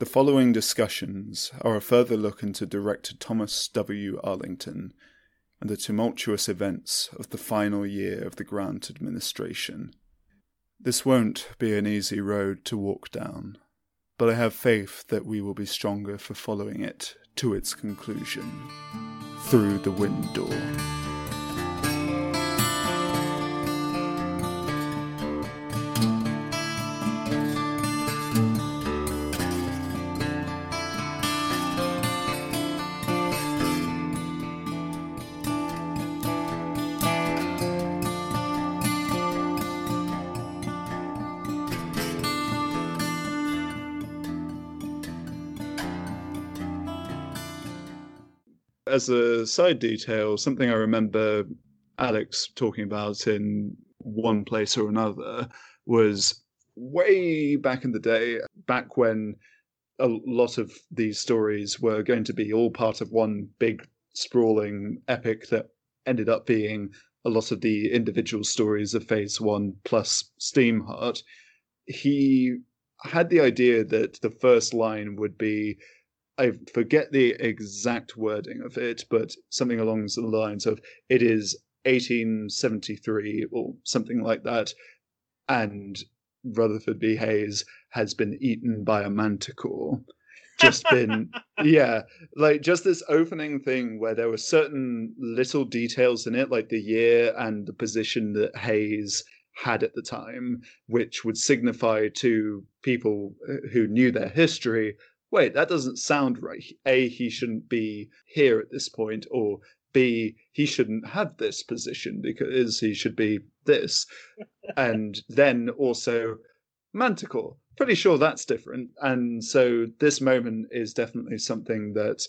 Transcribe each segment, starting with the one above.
The following discussions are a further look into director Thomas W. Arlington and the tumultuous events of the final year of the Grant administration. This won't be an easy road to walk down, but I have faith that we will be stronger for following it to its conclusion through the Window. As a side detail, something I remember Alex talking about in one place or another was way back in the day, back when a lot of these stories were going to be all part of one big sprawling epic that ended up being a lot of the individual stories of phase one plus Steamheart. He had the idea that the first line would be I forget the exact wording of it, but something along the lines of it is 1873 or something like that, and Rutherford B. Hayes has been eaten by a manticore. Just been, yeah, like just this opening thing where there were certain little details in it, like the year and the position that Hayes had at the time, which would signify to people who knew their history wait, that doesn't sound right. A, he shouldn't be here at this point, or B, he shouldn't have this position because he should be this. and then also Manticore. Pretty sure that's different. And so this moment is definitely something that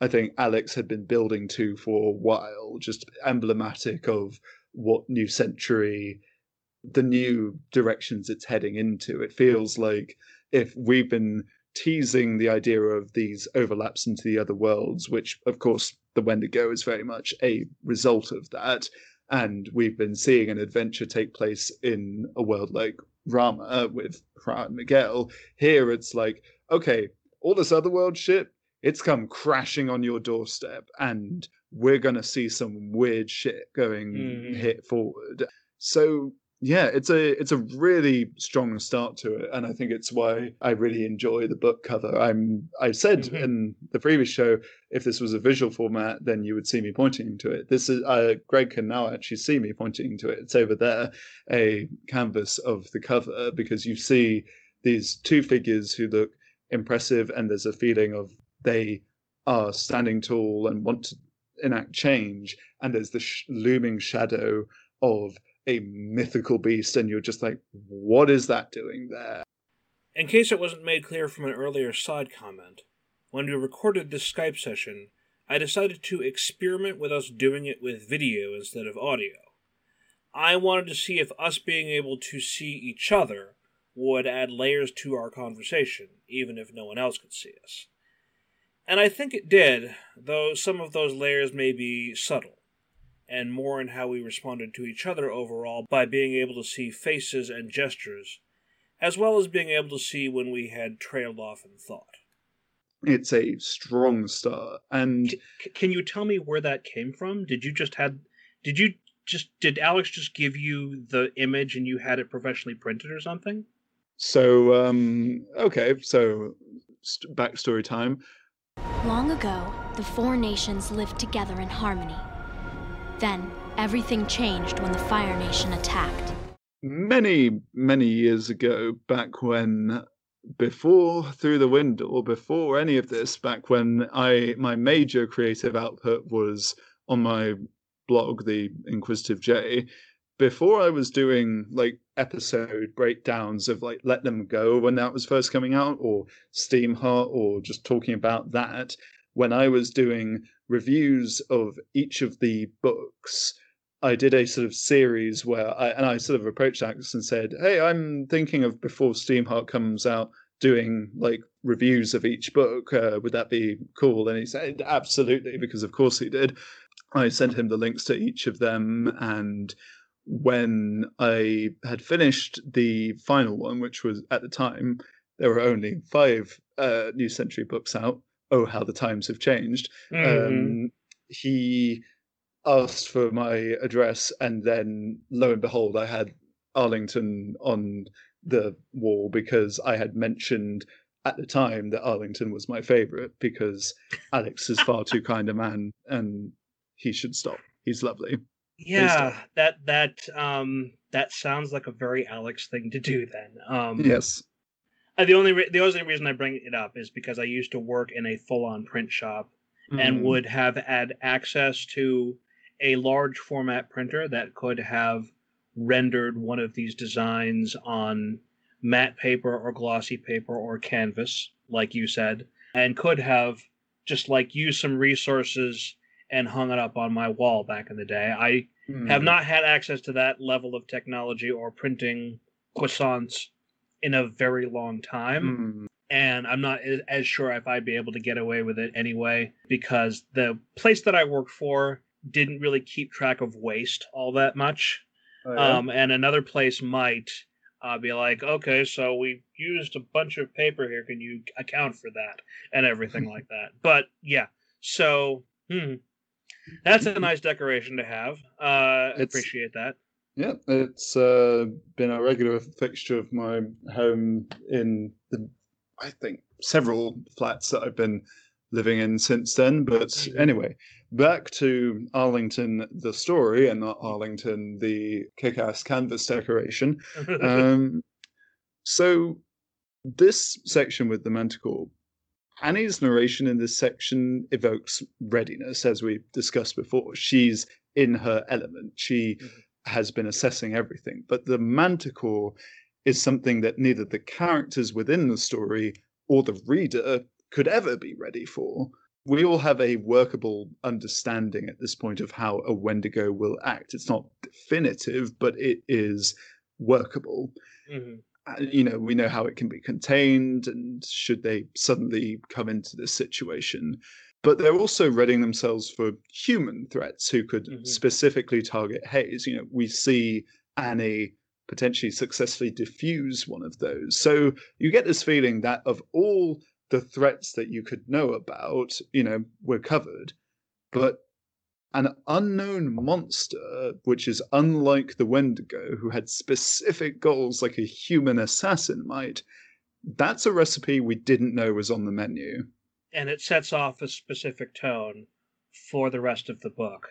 I think Alex had been building to for a while, just emblematic of what New Century, the new directions it's heading into. It feels like if we've been teasing the idea of these overlaps into the other worlds, which, of course, the Wendigo is very much a result of that. And we've been seeing an adventure take place in a world like Rama with Ra and Miguel. Here it's like, okay, all this other world shit, it's come crashing on your doorstep, and we're going to see some weird shit going mm. hit forward. So yeah, it's a it's a really strong start to it, and I think it's why I really enjoy the book cover. I'm I said mm-hmm. in the previous show, if this was a visual format, then you would see me pointing to it. This is uh, Greg can now actually see me pointing to it. It's over there, a canvas of the cover, because you see these two figures who look impressive, and there's a feeling of they are standing tall and want to enact change, and there's the sh- looming shadow of a mythical beast, and you're just like, what is that doing there? In case it wasn't made clear from an earlier side comment, when we recorded this Skype session, I decided to experiment with us doing it with video instead of audio. I wanted to see if us being able to see each other would add layers to our conversation, even if no one else could see us. And I think it did, though some of those layers may be subtle and more in how we responded to each other overall by being able to see faces and gestures, as well as being able to see when we had trailed off in thought. It's a strong start, and C- can you tell me where that came from? Did you just had? Did you just did Alex just give you the image and you had it professionally printed or something? So um, okay, so st- backstory time. Long ago, the four nations lived together in harmony. Then, everything changed when the Fire Nation attacked. Many, many years ago, back when before through the window or before any of this back when i my major creative output was on my blog the inquisitive j before i was doing like episode breakdowns of like let them go when that was first coming out or steam Steamheart or just talking about that when i was doing reviews of each of the books, I did a sort of series where I and I sort of approached Alex and said, "Hey, I'm thinking of before Steamheart comes out, doing like reviews of each book. Uh, would that be cool?" And he said, "Absolutely," because of course he did. I sent him the links to each of them, and when I had finished the final one, which was at the time there were only five uh, New Century books out, Oh How the Times Have Changed, Mhm. um, he asked for my address, and then lo and behold, I had Arlington on the wall because I had mentioned at the time that Arlington was my favorite because Alex is far too kind a man and he should stop. He's lovely. yeah, that that um that sounds like a very Alex thing to do. Then, um, Yes. Uh, the only re- the only reason I bring it up is because I used to work in a full on print shop and Mm. would have had access to a large format printer that could have rendered one of these designs on matte paper or glossy paper or canvas, like you said, and could have just like used some resources and hung it up on my wall back in the day. I have Mm. not had access to that level of technology or printing croissants in a very long time Mm. and I'm not as sure if I'd be able to get away with it anyway because the place that I worked for didn't really keep track of waste all that much. Oh, yeah? Um, and another place might uh, be like, okay, so we used a bunch of paper here. Can you account for that and everything like that? But yeah, so hmm, that's a nice decoration to have. Uh, It's- appreciate that. Yeah, it's uh, been a regular fixture of my home in the, I think, several flats that I've been living in since then. But anyway, back to Arlington, the story, and not Arlington, the kick ass canvas decoration. um, so, this section with the Manticore, Annie's narration in this section evokes readiness, as we discussed before. She's in her element. She Mhm. Has been assessing everything. But the Manticore is something that neither the characters within the story or the reader could ever be ready for. We all have a workable understanding at this point of how a Wendigo will act. It's not definitive, but it is workable Mhm. uh, you know, we know how it can be contained and should they suddenly come into this situation. But they're also readying themselves for human threats who could Mhm. specifically target Hayes. You know, we see Annie potentially successfully diffuse one of those. So you get this feeling that of all the threats that you could know about, you know, we're covered. But an unknown monster, which is unlike the Wendigo, who had specific goals like a human assassin might, that's a recipe we didn't know was on the menu. And it sets off a specific tone for the rest of the book.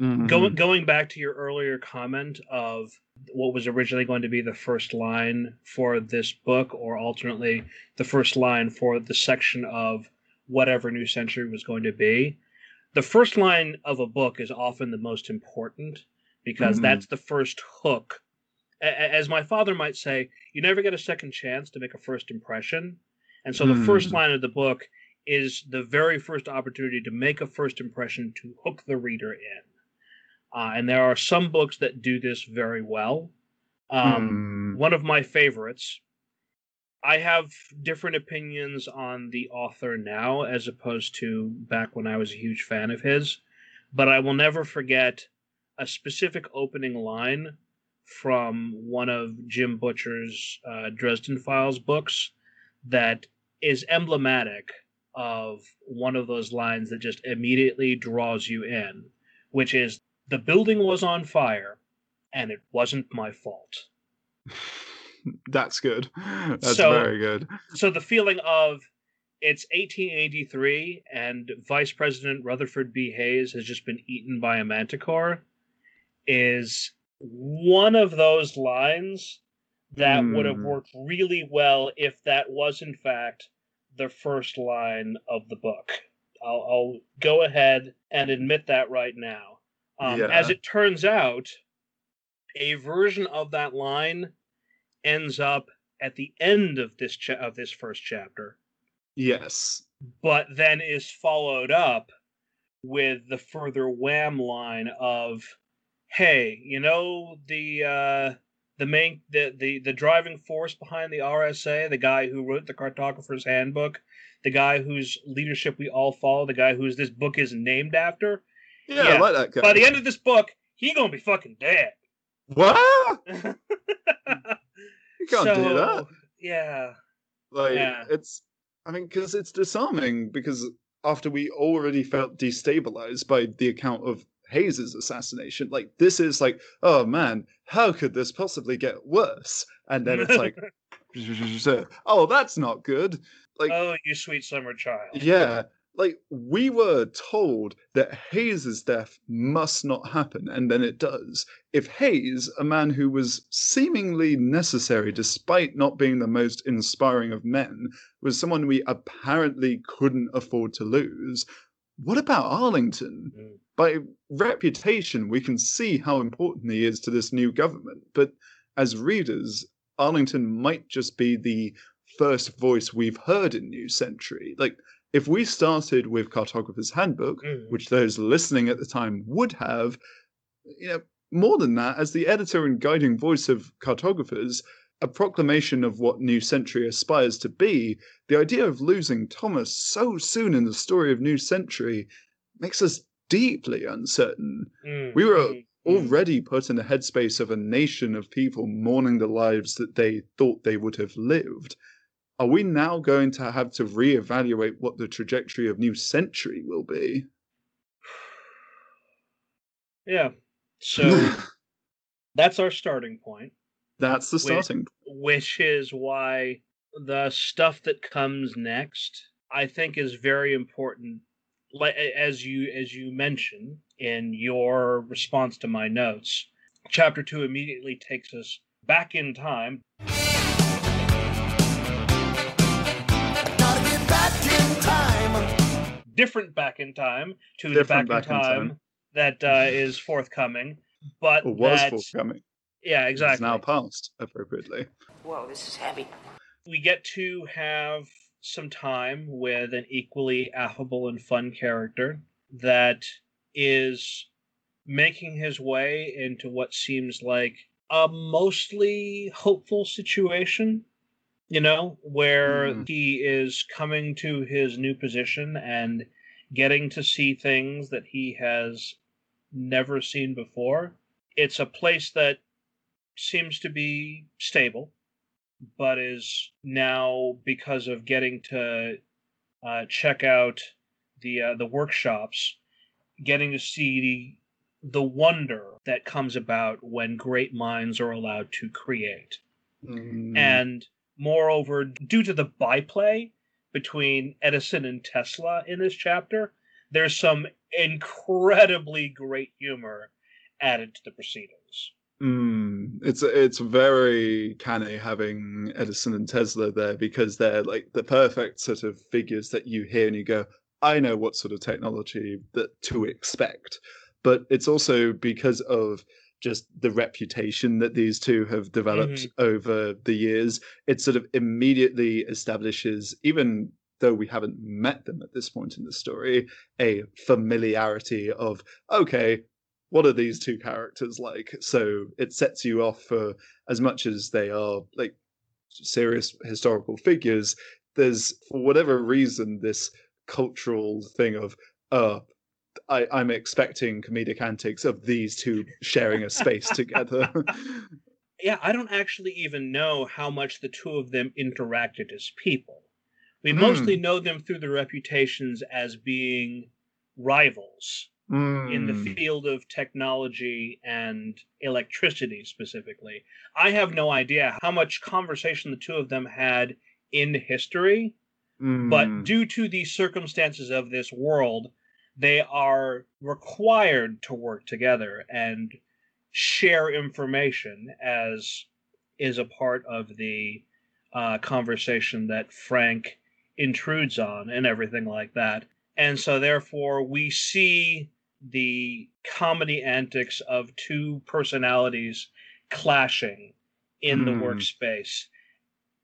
Mm-hmm. Going going back to your earlier comment of what was originally going to be the first line for this book, or alternately the first line for the section of whatever New Century was going to be, the first line of a book is often the most important because Mhm. that's the first hook. As my father might say, you never get a second chance to make a first impression. And so the first Mm. line of the book is the very first opportunity to make a first impression to hook the reader in. Uh, and there are some books that do this very well. Um, Mm. One of my favorites. I have different opinions on the author now as opposed to back when I was a huge fan of his, but I will never forget a specific opening line from one of Jim Butcher's uh, Dresden Files books that is emblematic of one of those lines that just immediately draws you in, which is the building was on fire and it wasn't my fault. That's good. That's So- very good. So the feeling of it's 1883 and Vice President Rutherford B. Hayes has just been eaten by a manticore is one of those lines that would have Hmm. worked really well if that was in fact the first line of the book. I'll, I'll go ahead and admit that right now. Um, Yeah. As it turns out, a version of that line ends up at the end of this cha- of this first chapter, Yes. but then is followed up with the further wham line of, "Hey, you know the uh, the main the, the the driving force behind the RSA, the guy who wrote the Cartographer's Handbook, the guy whose leadership we all follow, the guy whose this book is named after. Yeah, Yeah. I like that guy. By the end of this book, he gonna be fucking dead." what? You can't do that. Yeah. Like Yeah. it's I mean, because it's disarming. Because after we already felt destabilized by the account of Hayes's assassination, like this is like, oh man, how could this possibly get worse? And then it's like, oh, that's not good. Like, oh, you sweet summer child. Yeah, like we were told that Hayes's death must not happen, and then it does. If Hayes, a man who was seemingly necessary despite not being the most inspiring of men, was someone we apparently couldn't afford to lose, what about Arlington? Mm. By reputation, we can see how important he is to this new government, but as readers, Arlington might just be the first voice we've heard in New Century. Like, if we started with Cartographer's Handbook, mm. which those listening at the time would have, you know, more than that, as the editor and guiding voice of cartographers, a proclamation of what New Century aspires to be, the idea of losing Thomas so soon in the story of New Century makes us deeply uncertain. Mm. We were mm. mm. already put in the headspace of a nation of people mourning the lives that they thought they would have lived are we now going to have to reevaluate what the trajectory of New Century will be? Yeah. So that's our starting point. That's the starting which, which is why the stuff that comes next I think is very important as you as you mentioned in your response to my notes chapter 2 immediately takes us back in time different back in time to different the back, back in, time in time, that uh, is forthcoming, but or was that, forthcoming. Yeah, exactly. It's now past appropriately. Whoa, this is heavy. We get to have some time with an equally affable and fun character that is making his way into what seems like a mostly hopeful situation you know, where mm. he is coming to his new position and getting to see things that he has never seen before. It's a place that seems to be stable, but is now because of getting to uh, check out the uh, the workshops, getting to see the, the wonder that comes about when great minds are allowed to create. Mm. And Moreover, due to the byplay between Edison and Tesla in this chapter, there's some incredibly great humor added to the proceedings. Mm, it's it's very canny having Edison and Tesla there because they're like the perfect sort of figures that you hear and you go, I know what sort of technology that to expect. But it's also because of just the reputation that these two have developed mm-hmm. over the years. It sort of immediately establishes, even though we haven't met them at this point in the story, a familiarity of, okay, what are these two characters like? So it sets you off for as much as they are like serious historical figures. There's, for whatever reason, this cultural thing of, uh, I, I'm expecting comedic antics of these two sharing a space together. yeah, I don't actually even know how much the two of them interacted as people. We mm. mostly know them through their reputations as being rivals mm. in the hmm. field of technology and electricity specifically. I have no idea how much conversation the two of them had in history, mm. but due to the circumstances of this world, they are required to work together and share information as is a part of the uh, conversation that Frank intrudes on and everything like that. And so, therefore, we see the comedy antics of two personalities clashing in mm. the hmm. workspace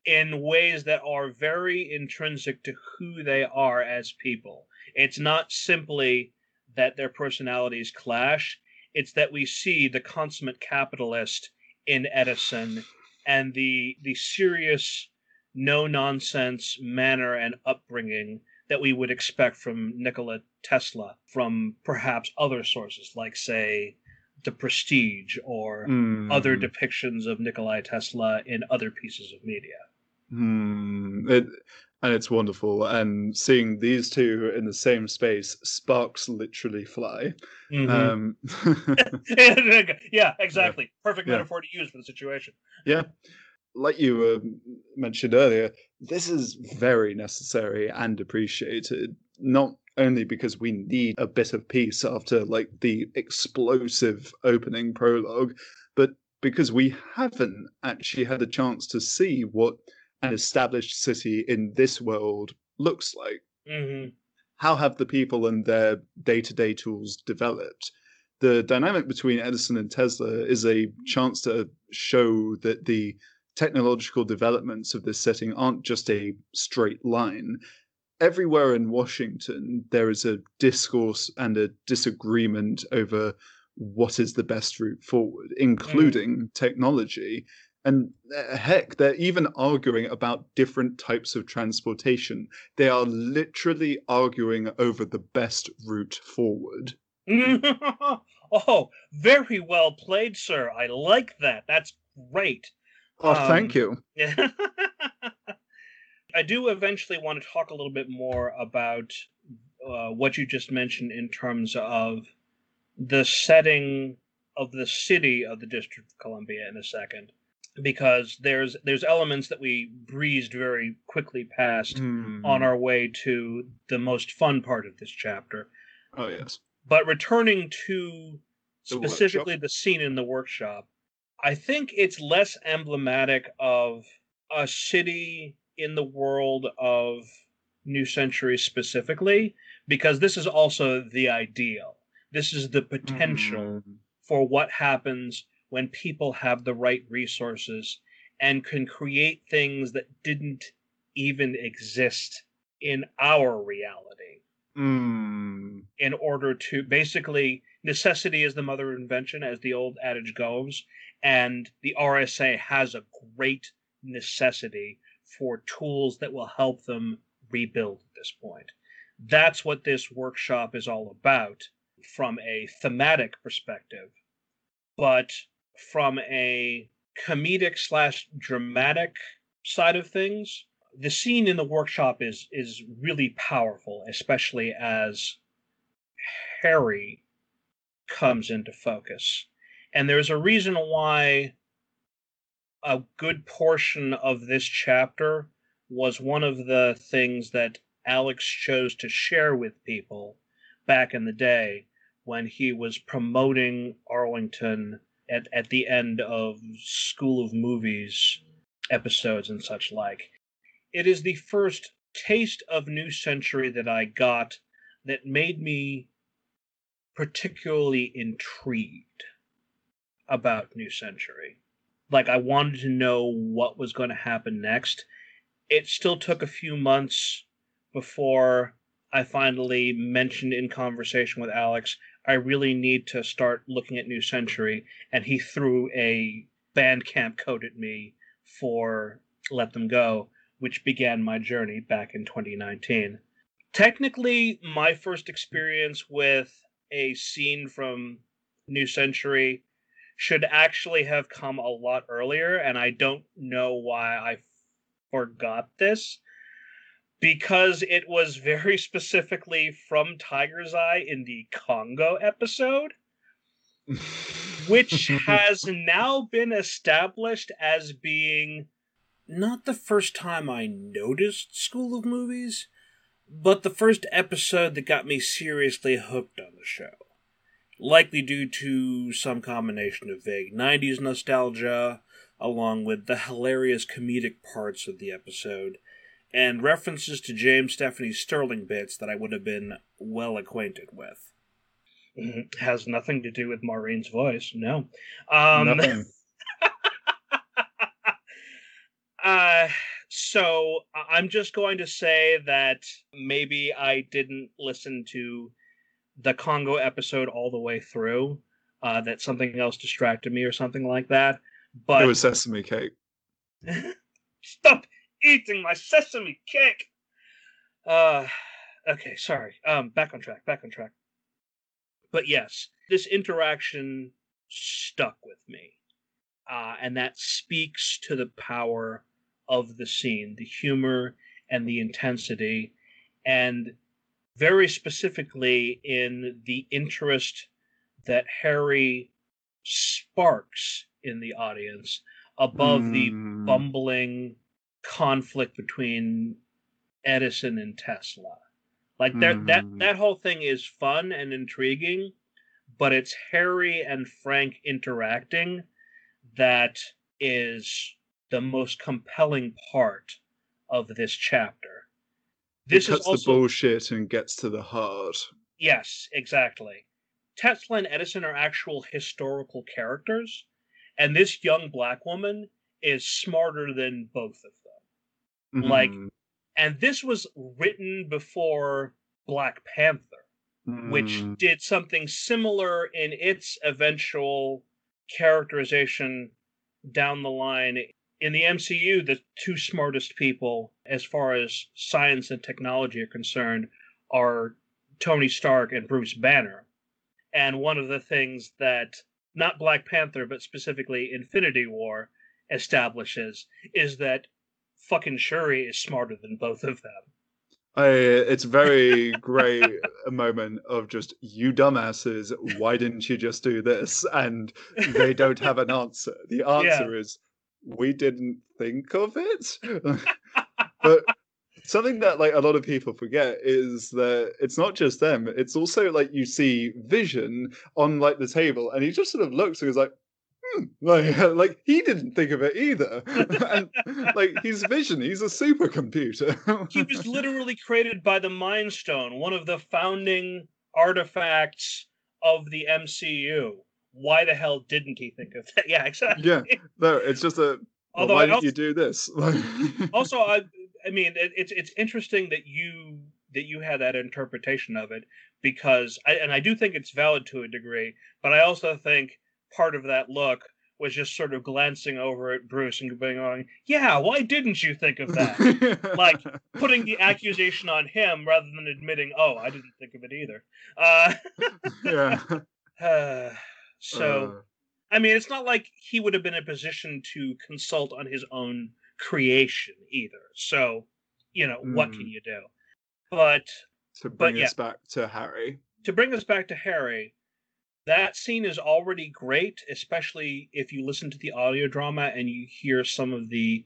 in ways that are very intrinsic to who they are as people. It's not simply that their personalities clash, it's that we see the consummate capitalist in Edison and the the serious no nonsense manner and upbringing that we would expect from Nikola Tesla from perhaps other sources like say the prestige or mm. other depictions of Nikolai Tesla in other pieces of media. Hmm. It, and it's wonderful. And seeing these two in the same space, sparks literally fly. Mhm. Um, yeah, exactly. Perfect Yeah. metaphor to use for the situation. yeah, like you uh, mentioned earlier, this is very necessary and appreciated. Not only because we need a bit of peace after like the explosive opening prologue, but because we haven't actually had a chance to see what an established city in this world looks like. hmm How have the people and their day to day tools developed? The dynamic between Edison and Tesla is a chance to show that the technological developments of this setting aren't just a straight line. Everywhere in Washington, there is a discourse and a disagreement over what is the best route forward, including technology. And uh, heck, they're even arguing about different types of transportation. They are literally arguing over the best route forward. oh, very well played, sir. I like that. That's great. Oh, thank Um, you. Yeah. I do eventually want to talk a little bit more about uh, what you just mentioned in terms of the setting of the city of the District of Columbia in a second, because there's there's elements that we breezed very quickly past Hmm. on our way to the most fun part of this chapter. Oh, yes. But returning to The specifically the scene in the workshop, I think it's less emblematic of a city in the world of New Century specifically, because this is also the ideal. This is the potential Hmm. for what happens when people have the right resources and can create things that didn't even exist in our reality Hmm. in order to basically necessity is the mother of invention as the old adage goes and the RSA has a great necessity for tools that will help them rebuild at this point. That's what this workshop is all about from a thematic perspective but from a comedic slash dramatic side of things the scene in the workshop is is really powerful especially as harry comes into focus. And there's a reason why a good portion of this chapter was one of the things that alex chose to share with people back in the day when he was promoting arlington at, at the end of school of movies episodes and such like. It is the first taste of new century that I got that made me particularly intrigued about new century. Like I wanted to know what was going to happen next. It still took a few months before I finally mentioned in conversation with Alex, I really need to start looking at New Century, and he threw a Bandcamp code at me for Let Them Go, which began my journey back in 2019. Technically, my first experience with a scene from New Century should actually have come a lot earlier, and I don't know why I forgot this because it was very specifically from Tiger's Eye in the Congo episode, which has now been established as being not the first time I noticed School of Movies, but the first episode that got me seriously hooked on the show. Likely due to some combination of vague 90s nostalgia, along with the hilarious comedic parts of the episode, and references to James Stephanie Sterling bits that I would have been well acquainted with. Has nothing to do with Maureen's voice, no. Um, Nothing. uh, so I'm just going to say that maybe I didn't listen to the Congo episode all the way through. Uh, that something else distracted me or something like that. But it was sesame cake. Stop eating my sesame cake. Uh okay, sorry. Um back on track, back on track. But yes, this interaction stuck with me. Uh and that speaks to the power of the scene, the humor and the intensity, and very specifically in the interest that Harry sparks in the audience above mm. the hmm. bumbling conflict between Edison and Tesla. Like that mm. that hmm. that whole thing is fun and intriguing, but it's Harry and Frank interacting that is the most compelling part of this chapter. This it cuts is also, the bullshit and gets to the heart. Yes, exactly. Tesla and Edison are actual historical characters, and this young black woman is smarter than both of them. Mm-hmm. Like, and this was written before Black Panther, mm-hmm. which did something similar in its eventual characterization down the line in the MCU, the two smartest people as far as science and technology are concerned are Tony Stark and Bruce Banner. And one of the things that not Black Panther, but specifically Infinity War establishes is that fucking Shuri is smarter than both of them. I, it's very great a moment of just you dumbasses. Why didn't you just do this? And they don't have an answer. The answer yeah. is we didn't think of it. but something that like a lot of people forget is that it's not just them. It's also like you see Vision on like the table, and he just sort of looks and he's like, hmm, like like he didn't think of it either. and like he's Vision, he's a supercomputer. he was literally created by the Mind Stone, one of the founding artifacts of the MCU why the hell didn't he think of that? Yeah, exactly. Yeah, no, it's just a. Although why didn't you do this? also, I, I mean, it, it's it's interesting that you that you had that interpretation of it because, I, and I do think it's valid to a degree, but I also think part of that look was just sort of glancing over at Bruce and going, "Yeah, why didn't you think of that?" like putting the accusation on him rather than admitting, "Oh, I didn't think of it either." Uh, yeah. So, uh, I mean, it's not like he would have been in a position to consult on his own creation either. So, you know, mm. what can mm. you do? But to bring but, us yeah, back to Harry. To bring us back to Harry, that scene is already great, especially if you listen to the audio drama and you hear some of the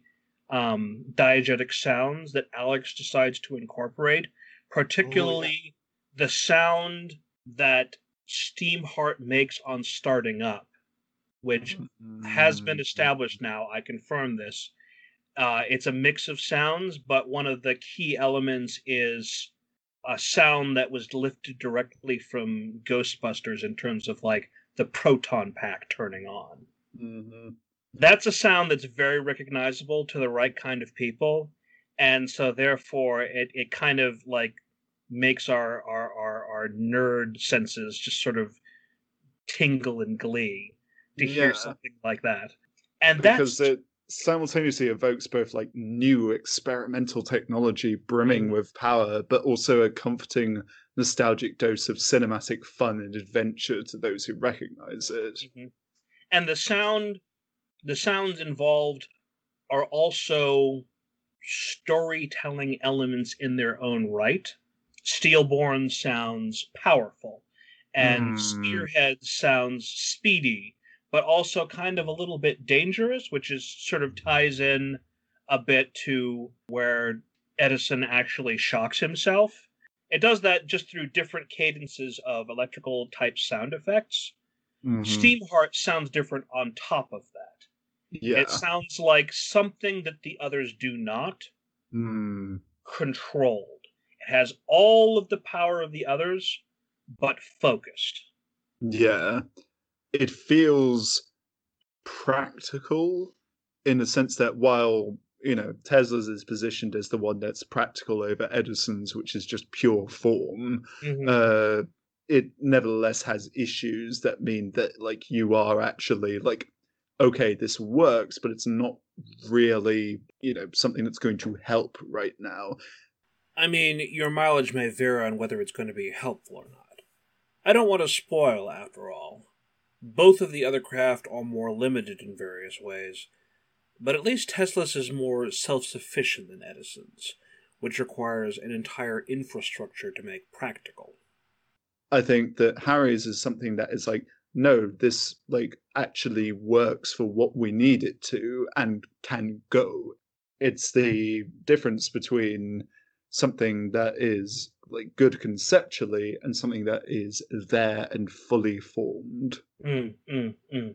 um, diegetic sounds that Alex decides to incorporate, particularly oh, yeah. the sound that Steamheart makes on starting up, which mm-hmm. has been established now. I confirm this. Uh, it's a mix of sounds, but one of the key elements is a sound that was lifted directly from Ghostbusters in terms of like the proton pack turning on. Mm-hmm. That's a sound that's very recognizable to the right kind of people. And so therefore it, it kind of like makes our, our, our, nerd senses just sort of tingle in glee to yeah. hear something like that. And because that's... it simultaneously evokes both like new experimental technology brimming mm. with power, but also a comforting nostalgic dose of cinematic fun and adventure to those who recognize it. Mm-hmm. And the sound the sounds involved are also storytelling elements in their own right. Steelborn sounds powerful, and mm. Spearhead sounds speedy, but also kind of a little bit dangerous, which is sort of ties in a bit to where Edison actually shocks himself. It does that just through different cadences of electrical type sound effects. Mm-hmm. Steamheart sounds different on top of that. Yeah. It sounds like something that the others do not mm. control. It has all of the power of the others, but focused. Yeah. It feels practical in the sense that while, you know, Tesla's is positioned as the one that's practical over Edison's, which is just pure form, mm-hmm. uh, it nevertheless has issues that mean that, like, you are actually, like, okay, this works, but it's not really, you know, something that's going to help right now. I mean, your mileage may vary on whether it's going to be helpful or not. I don't want to spoil, after all. Both of the other craft are more limited in various ways, but at least Tesla's is more self sufficient than Edison's, which requires an entire infrastructure to make practical. I think that Harry's is something that is like, no, this like actually works for what we need it to and can go. It's the difference between something that is like good conceptually and something that is there and fully formed. Mm, mm, mm.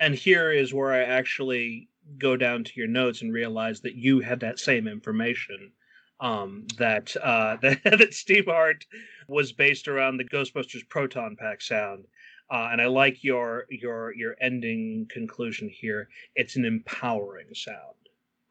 And here is where I actually go down to your notes and realize that you had that same information. Um, that uh, that that Steamheart was based around the Ghostbusters proton pack sound, uh, and I like your your your ending conclusion here. It's an empowering sound.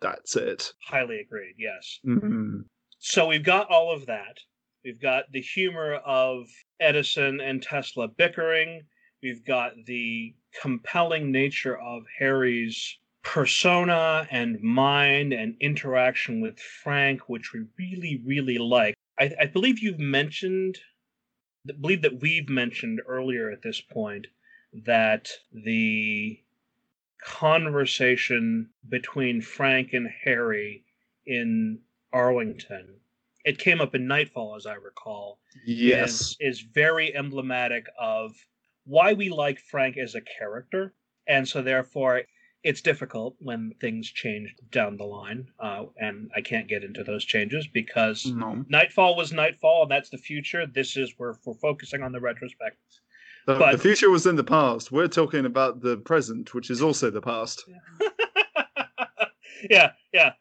That's it. Highly agreed. Yes. Mm-hmm. So we've got all of that. We've got the humor of Edison and Tesla bickering. We've got the compelling nature of Harry's persona and mind and interaction with Frank, which we really, really like. I, I believe you've mentioned, I believe that we've mentioned earlier at this point that the conversation between Frank and Harry in Arlington. It came up in Nightfall, as I recall. Yes. Is, is very emblematic of why we like Frank as a character. And so, therefore, it's difficult when things change down the line. Uh, and I can't get into those changes because No. Nightfall was Nightfall, and that's the future. This is where we're focusing on the retrospect. The, But- the future was in the past. We're talking about the present, which is also the past. yeah, yeah.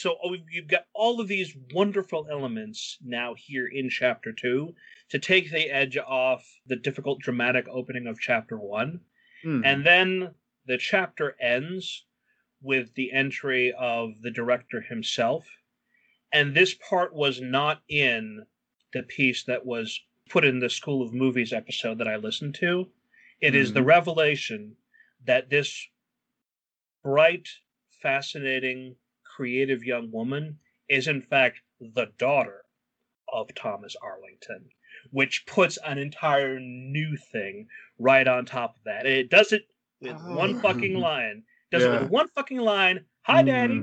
So oh, we've- you've got all of these wonderful elements now here in chapter two to take the edge off the difficult dramatic opening of chapter one. Hmm. And then the chapter ends with the entry of the director himself. And this part was not in the piece that was put in the School of Movies episode that I listened to. It is the Mhm. revelation that this bright, fascinating, creative young woman is, in fact, the daughter of Thomas Arlington, which puts an entire new thing right on top of that. It does it with one Oh. fucking line. Does it with one fucking line. Hi, Daddy.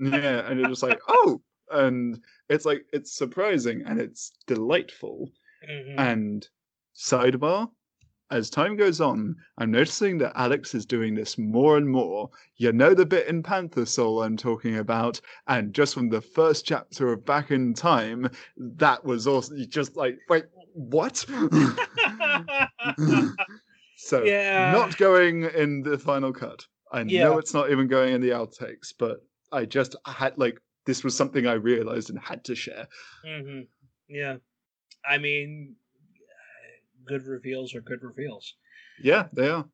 Mm. Yeah, and you're just like, oh, and it's like it's surprising and it's delightful. Mhm. And sidebar, as time goes on, I'm noticing that Alex is doing this more and more. You know the bit in Panther Soul I'm talking about, and just from the first chapter of Back in Time, that was also just like, wait, what? so Yeah. not going in the final cut. I Yeah. know it's not even going in the outtakes, but I just had like this was something I realized and had to share. hmm Yeah. I mean, good reveals are good reveals. Yeah, they are.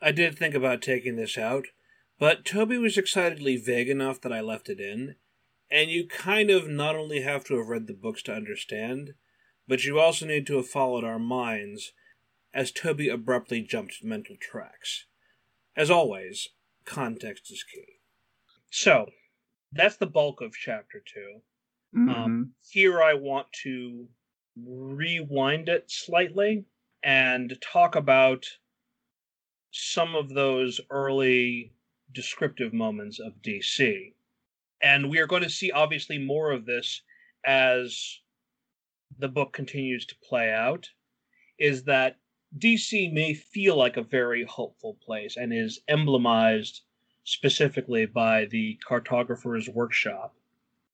I did think about taking this out, but Toby was excitedly vague enough that I left it in. And you kind of not only have to have read the books to understand, but you also need to have followed our minds as Toby abruptly jumped mental tracks. As always, context is key. So, that's the bulk of chapter two. Mhm. Um, here I want to rewind it slightly and talk about some of those early descriptive moments of DC. And we are going to see obviously more of this as the book continues to play out is that DC may feel like a very hopeful place and is emblemized specifically by the cartographer's workshop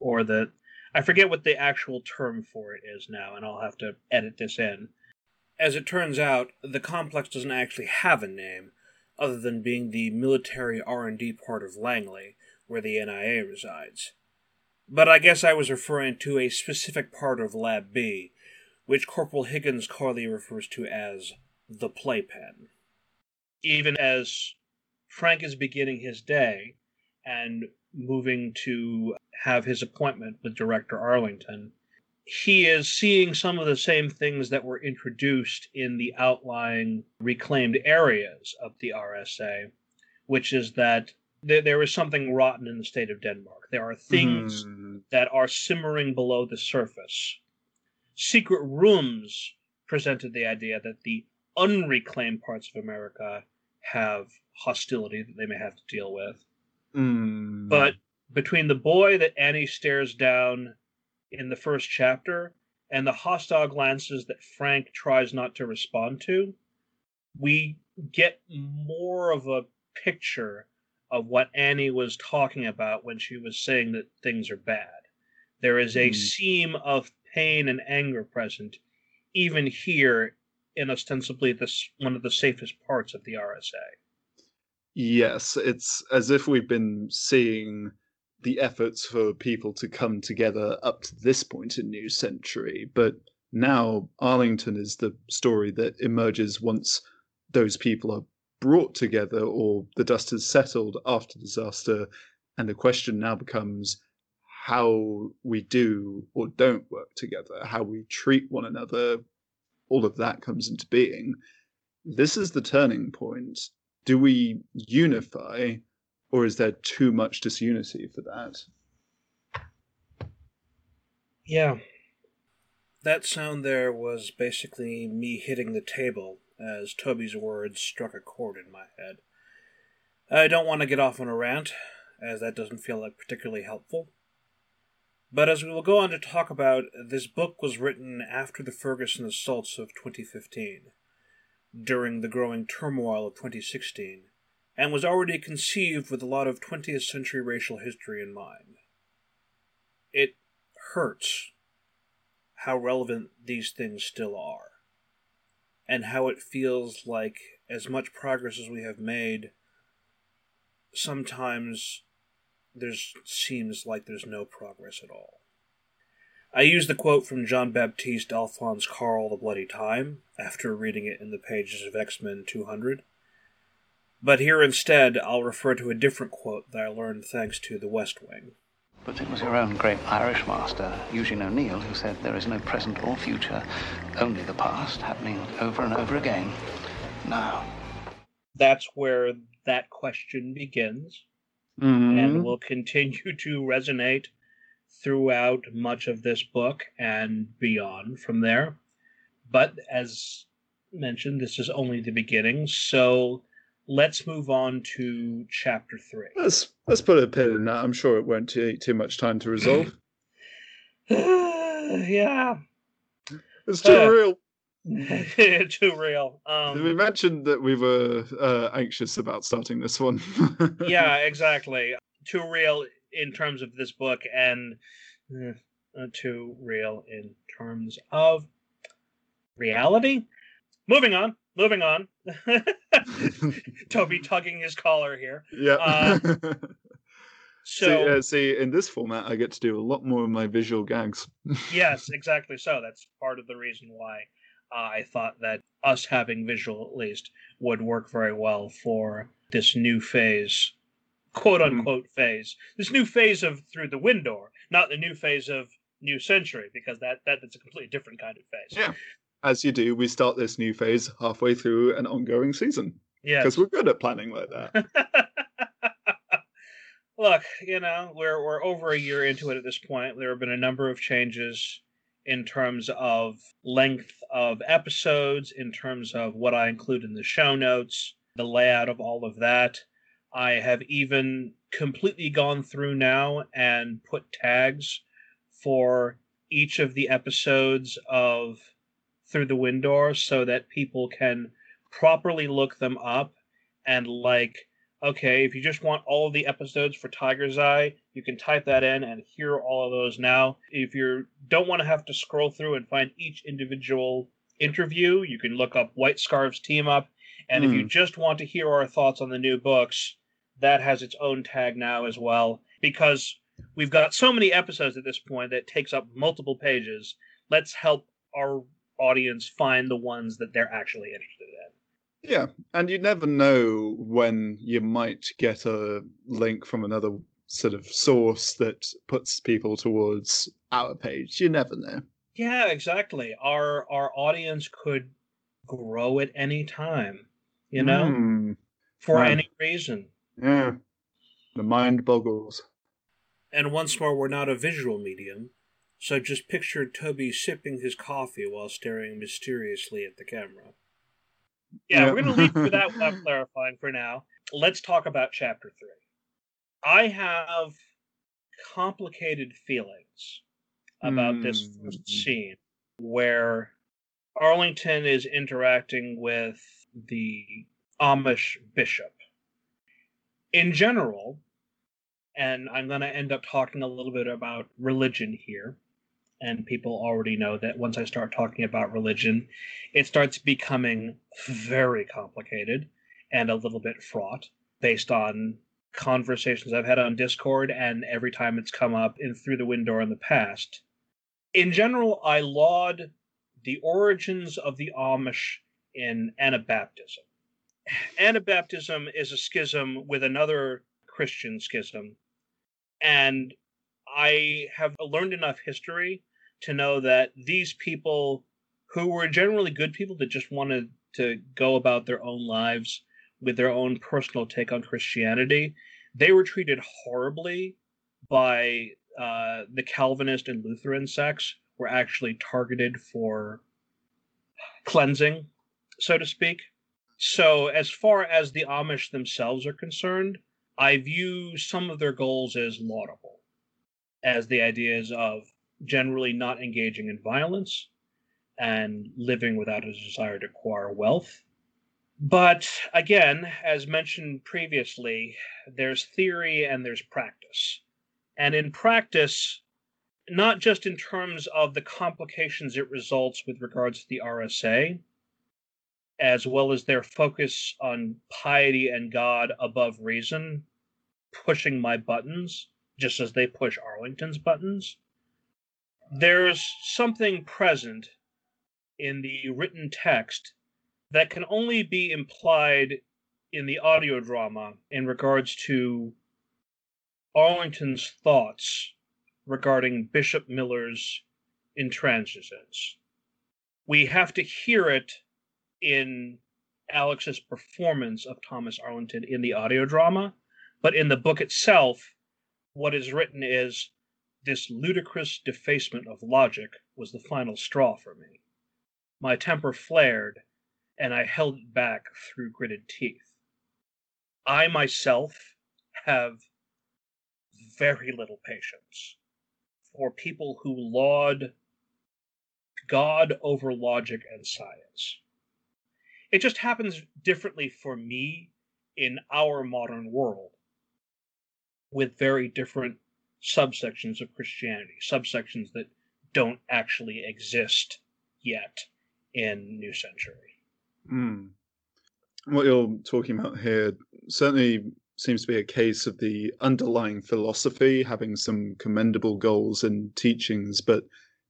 or the I forget what the actual term for it is now, and I'll have to edit this in. As it turns out, the complex doesn't actually have a name, other than being the military R&D part of Langley, where the NIA resides. But I guess I was referring to a specific part of Lab B, which Corporal Higgins Carley refers to as the playpen. Even as Frank is beginning his day and moving to have his appointment with Director Arlington, he is seeing some of the same things that were introduced in the outlying reclaimed areas of the RSA, which is that there, there is something rotten in the state of Denmark. There are things Mhm. that are simmering below the surface. Secret rooms presented the idea that the unreclaimed parts of America have hostility that they may have to deal with. Mm. But between the boy that Annie stares down in the first chapter and the hostile glances that Frank tries not to respond to, we get more of a picture of what Annie was talking about when she was saying that things are bad. There is a Hmm. seam of pain and anger present, even here in ostensibly this one of the safest parts of the RSA. Yes, it's as if we've been seeing the efforts for people to come together up to this point in New Century, but now Arlington is the story that emerges once those people are brought together or the dust has settled after disaster, and the question now becomes how we do or don't work together, how we treat one another, all of that comes into being. This is the turning point do we unify or is there too much disunity for that? Yeah. That sound there was basically me hitting the table as Toby's words struck a chord in my head. I don't want to get off on a rant, as that doesn't feel like particularly helpful. But as we will go on to talk about, this book was written after the Ferguson assaults of 2015, during the growing turmoil of 2016, and was already conceived with a lot of 20th century racial history in mind. It hurts how relevant these things still are, and how it feels like as much progress as we have made, sometimes there's seems like there's no progress at all. I use the quote from John Baptiste Alphonse Karr The Bloody Time after reading it in the pages of X Men 200. But here instead, I'll refer to a different quote that I learned thanks to The West Wing. But it was your own great Irish master, Eugene O'Neill, who said there is no present or future, only the past, happening over and over again. Now, That's where that question begins. Mm-hmm. and will continue to resonate throughout much of this book and beyond from there. But as mentioned, this is only the beginning, so let's move on to chapter three. Let's let's put a pin in that. I'm sure it won't take too much time to resolve. yeah, It's too Uh, real. too real. we Um, mentioned that we were uh, anxious about starting this one. yeah, exactly. Too real in terms of this book, and uh, uh, too real in terms of reality. Moving on. Moving on. Toby tugging his collar here. yeah. Uh, see, So uh, see, in this format, I get to do a lot more of my visual gags. yes, exactly. So that's part of the reason why I thought that us having visual at least would work very well for this new phase, quote unquote mm-hmm. phase. This new phase of through the window, not the new phase of new century, because that, that that's a completely different kind of phase. Yeah. As you do, we start this new phase halfway through an ongoing season Yeah. because we're good at planning like that. Look, you know, we're we're over a year into it at this point. There have been a number of changes in terms of length of episodes, in terms of what I include in the show notes, the layout of all of that. I have even completely gone through now and put tags for each of the episodes of Through the Window so that people can properly look them up and like okay, if you just want all of the episodes for Tiger's Eye, you can type that in and hear all of those now. If you don't want to have to scroll through and find each individual interview, you can look up White Scarves Team Up. And if you hmm. just want to hear our thoughts on the new books, that has its own tag now as well. Because we've got so many episodes at this point that takes up multiple pages. Let's help our audience find the ones that they're actually interested in. Yeah, and you never know when you might get a link from another sort of source that puts people towards our page. You never know. Yeah, exactly. Our our audience could grow at any time, you know, Mm, for wow. any reason. Yeah, the mind boggles. And once more, we're not a visual medium, so just picture Toby sipping his coffee while staring mysteriously at the camera. Yeah, Yeah. we're going to leave with that without clarifying for now. Let's talk about chapter three. I have complicated feelings about this first Mm. scene where Arlington is interacting with the Amish bishop. In general, and I'm going to end up talking a little bit about religion here, and people already know that once I start talking about religion, it starts becoming very complicated and a little bit fraught based on conversations I've had on Discord and every time it's come up in Through the Window in the past. In general, I laud the origins of the Amish in Anabaptism. Anabaptism is a schism with another Christian schism, and I have learned enough history to know that these people, who were generally good people that just wanted to go about their own lives with their own personal take on Christianity, they were treated horribly by uh, the Calvinist and Lutheran sects, were actually targeted for cleansing, so to speak. So, as far as the Amish themselves are concerned, I view some of their goals as laudable, as the ideas of generally not engaging in violence and living without a desire to acquire wealth. But again, as mentioned previously, there's theory and there's practice. And in practice, not just in terms of the complications it results with regards to the RSA, as well as their focus on piety and God above reason, pushing my buttons, just as they push Arlington's buttons. There's something present in the written text that can only be implied in the audio drama in regards to Arlington's thoughts regarding Bishop Miller's intransigence. We have to hear it in Alex's performance of Thomas Arlington in the audio drama, but in the book itself, what is written is this ludicrous defacement of logic was the final straw for me. My temper flared, and I held it back through gritted teeth. I myself have very little patience for people who laud God over logic and science. It just happens differently for me in our modern world with very different subsections of Christianity, subsections that don't actually exist yet in New Century. Mm. What you're talking about here certainly seems to be a case of the underlying philosophy having some commendable goals and teachings, but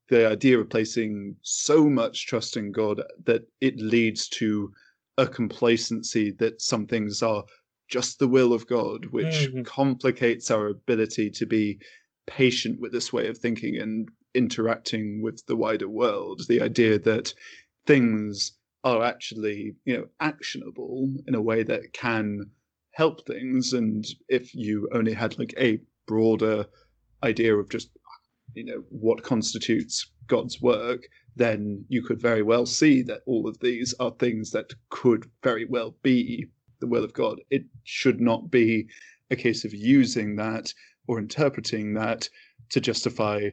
the idea of placing so much trust in God that it leads to a complacency that some things are just the will of God, which Mhm. complicates our ability to be patient with this way of thinking and interacting with the wider world. The idea that things are actually, you know, actionable in a way that can help things. And if you only had like a broader idea of just, you know, what constitutes God's work, then you could very well see that all of these are things that could very well be the will of God. It should not be a case of using that or interpreting that to justify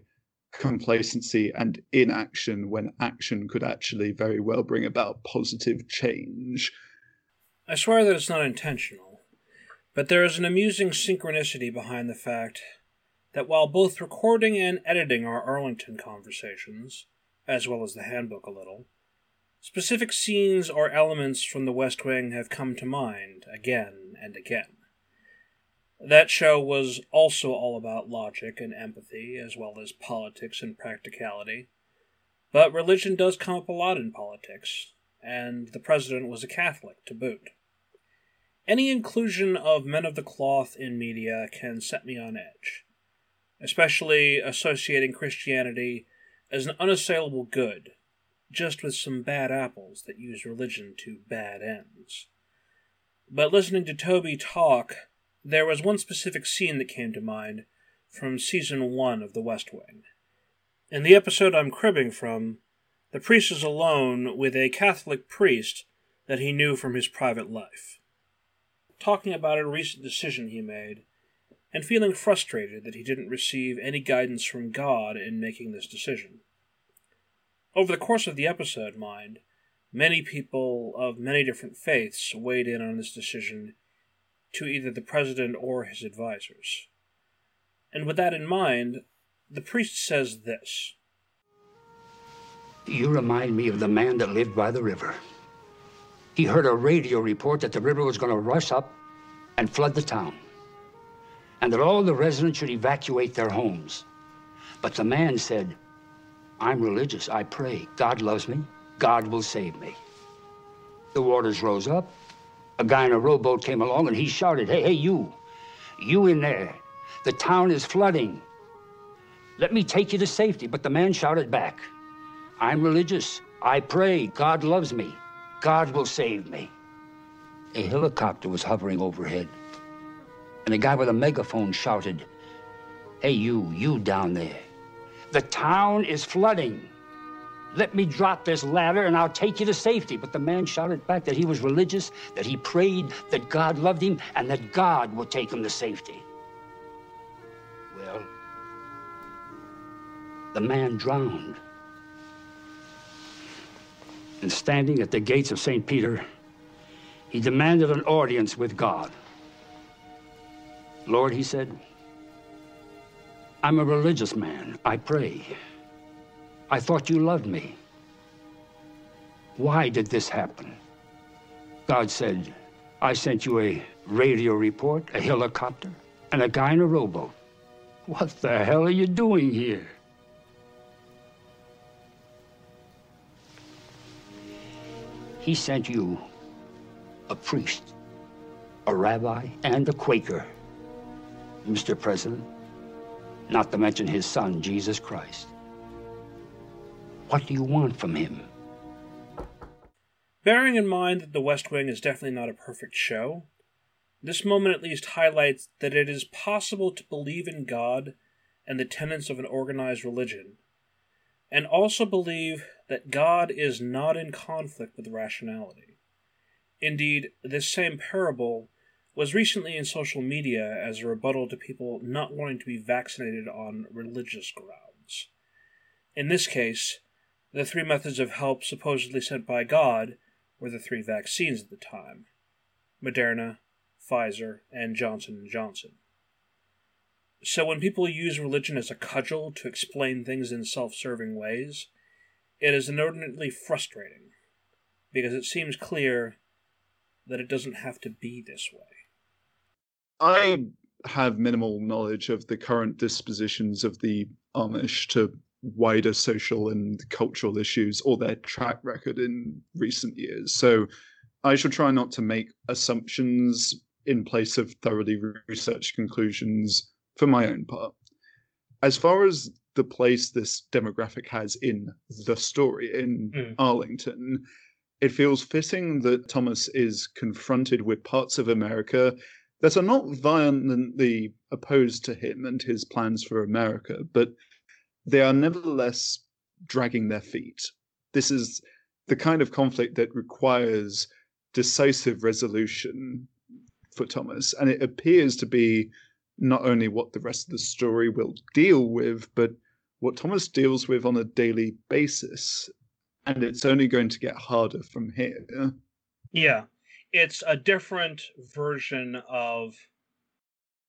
complacency and inaction when action could actually very well bring about positive change. I swear that it's not intentional, but there is an amusing synchronicity behind the fact that while both recording and editing our Arlington conversations, as well as the handbook a little, specific scenes or elements from the West Wing have come to mind again and again. That show was also all about logic and empathy, as well as politics and practicality. But religion does come up a lot in politics, and the president was a Catholic to boot. Any inclusion of men of the cloth in media can set me on edge, especially associating Christianity as an unassailable good, just with some bad apples that use religion to bad ends. But listening to Toby talk, there was one specific scene that came to mind from season one of The West Wing. In the episode I'm cribbing from, the priest is alone with a Catholic priest that he knew from his private life, talking about a recent decision he made, and feeling frustrated that he didn't receive any guidance from God in making this decision. Over the course of the episode, mind, many people of many different faiths weighed in on this decision to either the president or his advisors. And with that in mind, the priest says this You remind me of the man that lived by the river. He heard a radio report that the river was going to rush up and flood the town, and that all the residents should evacuate their homes. But the man said, I'm religious. I pray. God loves me. God will save me. The waters rose up. A guy in a rowboat came along and he shouted, Hey, hey, you, you in there. The town is flooding. Let me take you to safety. But the man shouted back, I'm religious. I pray. God loves me. God will save me. A helicopter was hovering overhead. And a guy with a megaphone shouted, Hey, you, you down there. The town is flooding. Let me drop this ladder and I'll take you to safety. But the man shouted back that he was religious, that he prayed, that God loved him, and that God would take him to safety. Well, the man drowned. And standing at the gates of St. Peter, he demanded an audience with God. Lord, he said, I'm a religious man. I pray. I thought you loved me. Why did this happen? God said, I sent you a radio report, a helicopter, and a guy in a rowboat. What the hell are you doing here? He sent you a priest, a rabbi, and a Quaker, Mr. President, not to mention his son, Jesus Christ. What do you want from him? Bearing in mind that The West Wing is definitely not a perfect show, this moment at least highlights that it is possible to believe in God and the tenets of an organized religion, and also believe that God is not in conflict with rationality. Indeed, this same parable was recently in social media as a rebuttal to people not wanting to be vaccinated on religious grounds. In this case, the three methods of help supposedly sent by God were the three vaccines at the time: Moderna, Pfizer, and Johnson & Johnson. So when people use religion as a cudgel to explain things in self-serving ways, it is inordinately frustrating because it seems clear that it doesn't have to be this way. I have minimal knowledge of the current dispositions of the Amish to wider social and cultural issues or their track record in recent years. So I shall try not to make assumptions in place of thoroughly researched conclusions for my own part. As far as the place this demographic has in the story in Mm. Arlington, it feels fitting that Thomas is confronted with parts of America that are not violently opposed to him and his plans for America, but they are nevertheless dragging their feet. This is the kind of conflict that requires decisive resolution for Thomas, and it appears to be not only what the rest of the story will deal with, but what Thomas deals with on a daily basis. And it's only going to get harder from here. Yeah, it's a different version of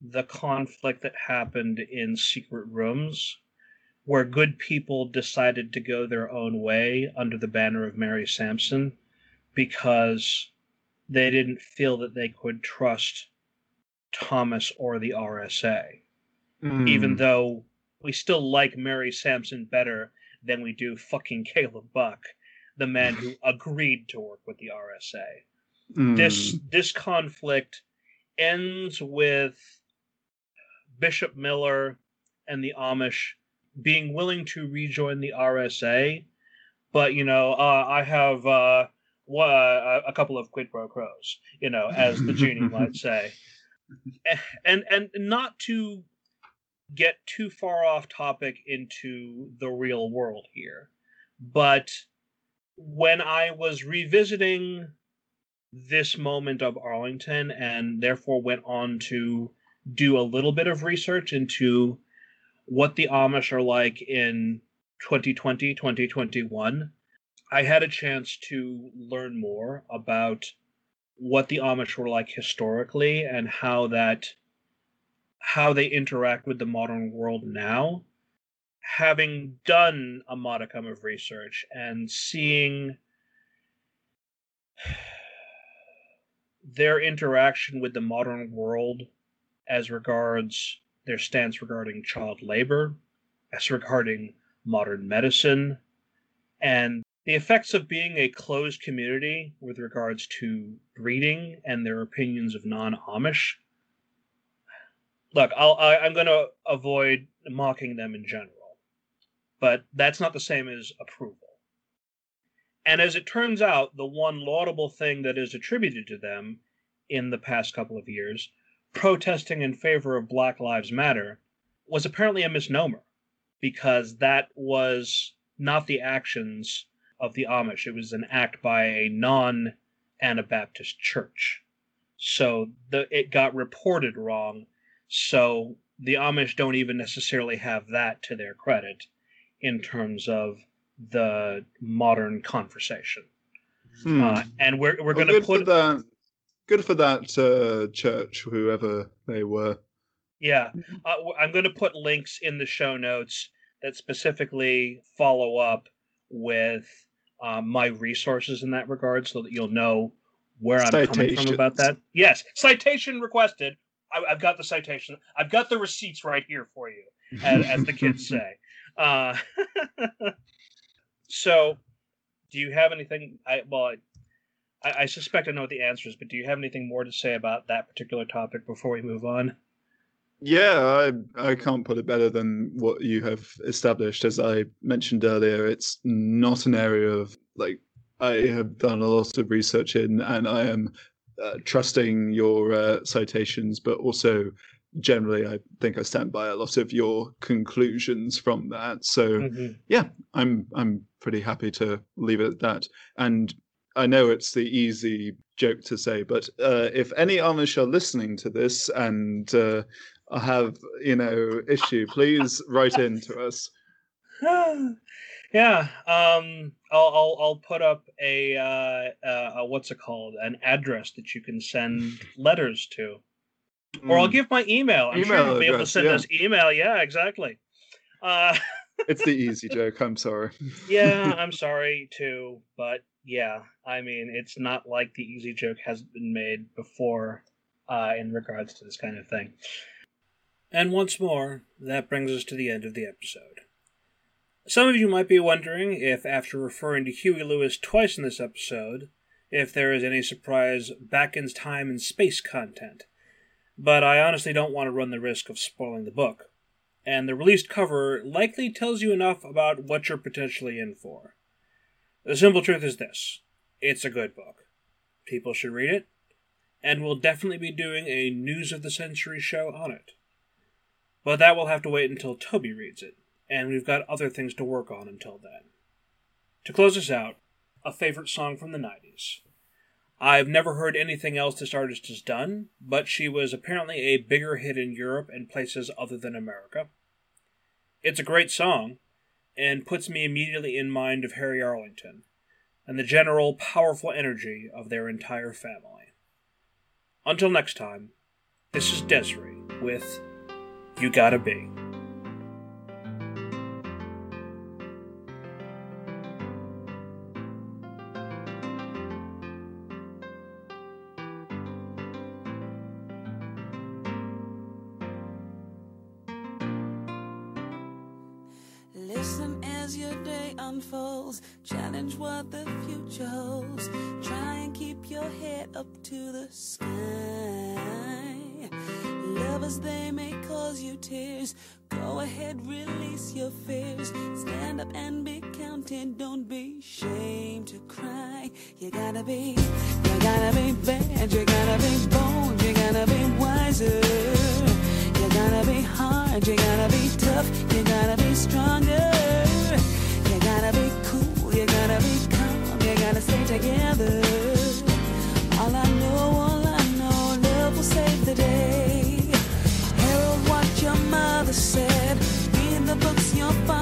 the conflict that happened in secret rooms where good people decided to go their own way under the banner of Mary Sampson because they didn't feel that they could trust Thomas or the RSA, even Mm. though we still like Mary Sampson better than we do fucking Caleb Buck, the man who agreed to work with the RSA Mm. this conflict ends with Bishop Miller and the Amish being willing to rejoin the RSA, but you know, uh, I have uh, one, a a couple of quid pro quos, you know, as the genie might say, and and not to get too far off topic into the real world here, but when I was revisiting this moment of Arlington and therefore went on to do a little bit of research into what the Amish are like in 2020, 2021. I had a chance to learn more about what the Amish were like historically and how that how they interact with the modern world now having done a modicum of research and seeing their interaction with the modern world as regards their stance regarding child labor, as regarding modern medicine, and the effects of being a closed community with regards to breeding and their opinions of non Amish. Look, I'll, I, I'm going to avoid mocking them in general, but that's not the same as approval. And as it turns out, the one laudable thing that is attributed to them in the past couple of years, protesting in favor of Black Lives Matter, was apparently a misnomer because that was not the actions of the Amish. It was an act by a non Anabaptist church. So the, it got reported wrong. So the Amish don't even necessarily have that to their credit in terms of the modern conversation. Hmm. Uh, and we're we're going to good put for that. Good for that uh, church, whoever they were. Yeah, uh, I'm going to put links in the show notes that specifically follow up with um, my resources in that regard, so that you'll know where I'm coming from about that. Yes, citation requested. I, I've got the citation. I've got the receipts right here for you, as, as the kids say. Uh, so, do you have anything? I well, I, I suspect I know what the answer is, but do you have anything more to say about that particular topic before we move on? Yeah, I I can't put it better than what you have established. As I mentioned earlier, it's not an area of like I have done a lot of research in, and I am uh, trusting your uh, citations, but also generally, I think I stand by a lot of your conclusions from that. So Mhm. yeah, I'm I'm pretty happy to leave it at that. And I know it's the easy joke to say, but uh, if any Amish are listening to this and uh, have you know issue, please write in to us. yeah, um, I'll, I'll I'll put up a, uh, uh, a what's it called an address that you can send letters to, or I'll Mm, give my email. I'm sure Email you'll be able to send yeah. us email. Yeah, exactly. Uh, it's the easy joke. I'm sorry. yeah, I'm sorry too, but yeah, I mean, it's not like the easy joke has been made before uh, in regards to this kind of thing. And once more, that brings us to the end of the episode. Some of you might be wondering if, after referring to Huey Lewis twice in this episode, if there is any surprise back in time and space content. But I honestly don't want to run the risk of spoiling the book, and the released cover likely tells you enough about what you're potentially in for. The simple truth is this it's a good book. People should read it, and we'll definitely be doing a News of the Century show on it. But that will have to wait until Toby reads it, and we've got other things to work on until then. To close us out, a favorite song from the 90s. I've never heard anything else this artist has done, but she was apparently a bigger hit in Europe and places other than America. It's a great song, and puts me immediately in mind of Harry Arlington, and the general powerful energy of their entire family. Until next time, this is Des'ree with You Gotta Be. hard. You gotta be tough. You gotta be stronger. You gotta be cool. You gotta be calm. You gotta stay together. All I know, all I know, love will save the day. Harold, what your mother said. in the books you'll find.